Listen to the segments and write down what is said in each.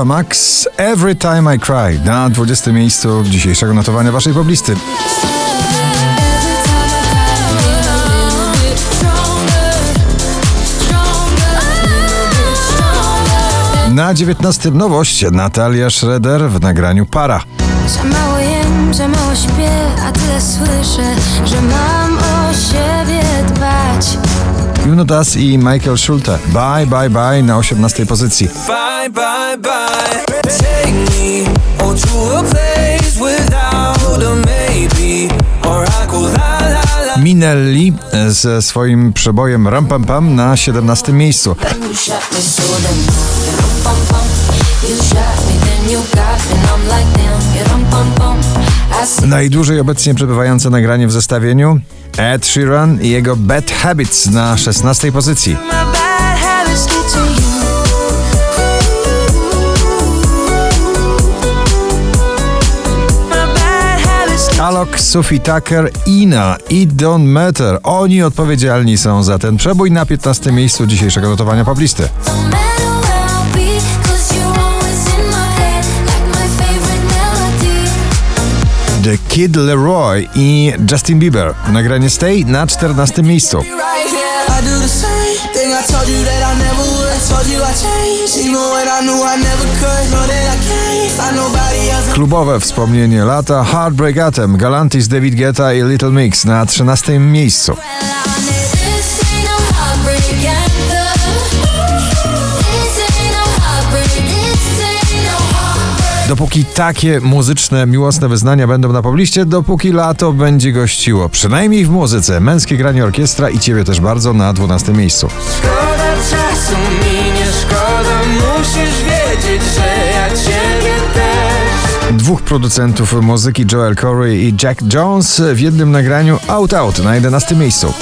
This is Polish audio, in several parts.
Ava Max, Every Time I Cry na 20 miejscu dzisiejszego notowania waszej poblisty. Na 19 nowość Natalia Schroeder w nagraniu Para. Za mało jem, za mało śpię, a tyle słyszę, że mam o. Juno Das i Michael Schulte. Bye, bye, bye na 18 pozycji. Bye, bye, bye. Take me to a place without a maybe. Or I go la la la. Minelli ze swoim przebojem Ram Pam Pam na 17 miejscu. Najdłużej obecnie przebywające nagranie w zestawieniu Ed Sheeran i jego Bad Habits na 16 pozycji. Alok, Sophie Tucker, Ina i Don't Matter. Oni odpowiedzialni są za ten przebój na 15 miejscu dzisiejszego notowania poblisty. The Kid Leroy i Justin Bieber. Nagranie Stay na 14 miejscu. Klubowe wspomnienie lata Heartbreak Atem, Galantis, David Guetta i Little Mix na 13 miejscu. Dopóki takie muzyczne, miłosne wyznania będą na pobliście, dopóki lato będzie gościło, przynajmniej w muzyce, męskie granie orkiestra i ciebie też bardzo na 12 miejscu. Szkoda czasu mi nie szkoda, musisz wiedzieć, że ja ciebie też. Dwóch producentów muzyki, Joel Corey i Jack Jones, w jednym nagraniu Out Out na 11 miejscu.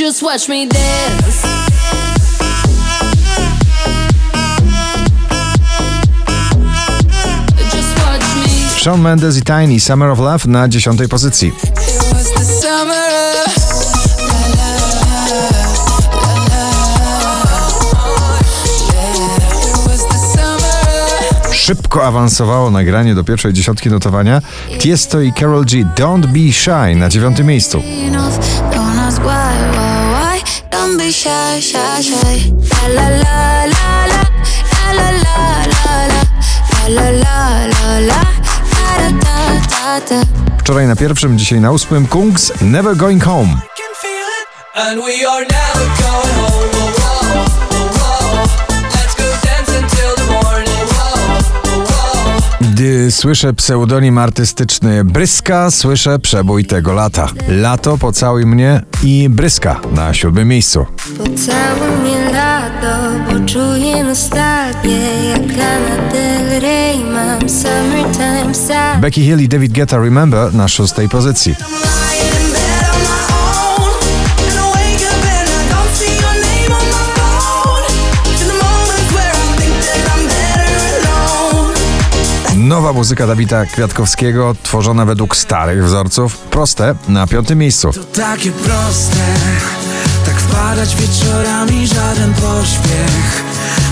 Just watch me dance. Shawn Mendes i Tiny, Summer of Love na 10 pozycji. Szybko awansowało nagranie do pierwszej dziesiątki notowania Tiesto i Carol G. Don't Be Shy na 9 miejscu. Don't be shy, shy, shy. La la la. Wczoraj na pierwszym, dzisiaj na ósmym Kungs Never Going Home. Gdy słyszę pseudonim artystyczny Bryska, słyszę przebój tego lata. Lato, pocałuj mnie i Bryska na siódmym miejscu. Pocałuj mnie czuję nostalgię Jak Lana Del Rey mam summertime sad Becky Hill i David Guetta Remember na szóstej pozycji. Nowa muzyka Dawida Kwiatkowskiego, tworzona według starych wzorców. Proste na piątym miejscu. To takie proste, wpadać wieczorami, żaden pośpiech.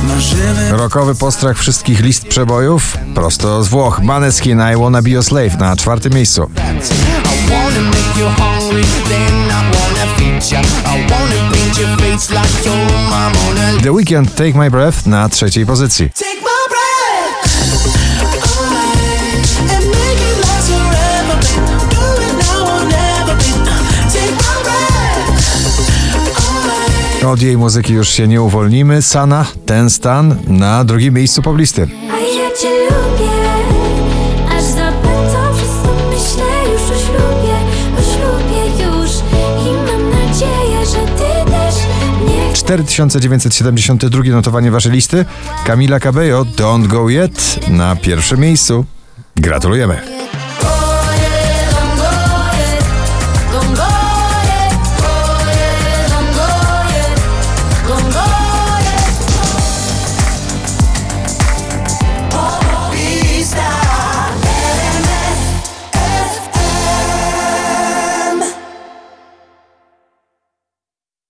Marzymy Rokowy postrach wszystkich list przebojów. Prosto z Włoch. Maneskin I Wanna Be Your Slave na czwartym miejscu. The Weekend Take My Breath na trzeciej pozycji. Od jej muzyki już się nie uwolnimy. Sana, ten stan na drugim miejscu poblisty. A ja cię lubię Aż zapędzam wszystko myślę już o ślubie O ślubie już I mam nadzieję, że ty też mnie 4972 notowanie waszej listy. Camila Cabello, Don't Go Yet na pierwszym miejscu. Gratulujemy.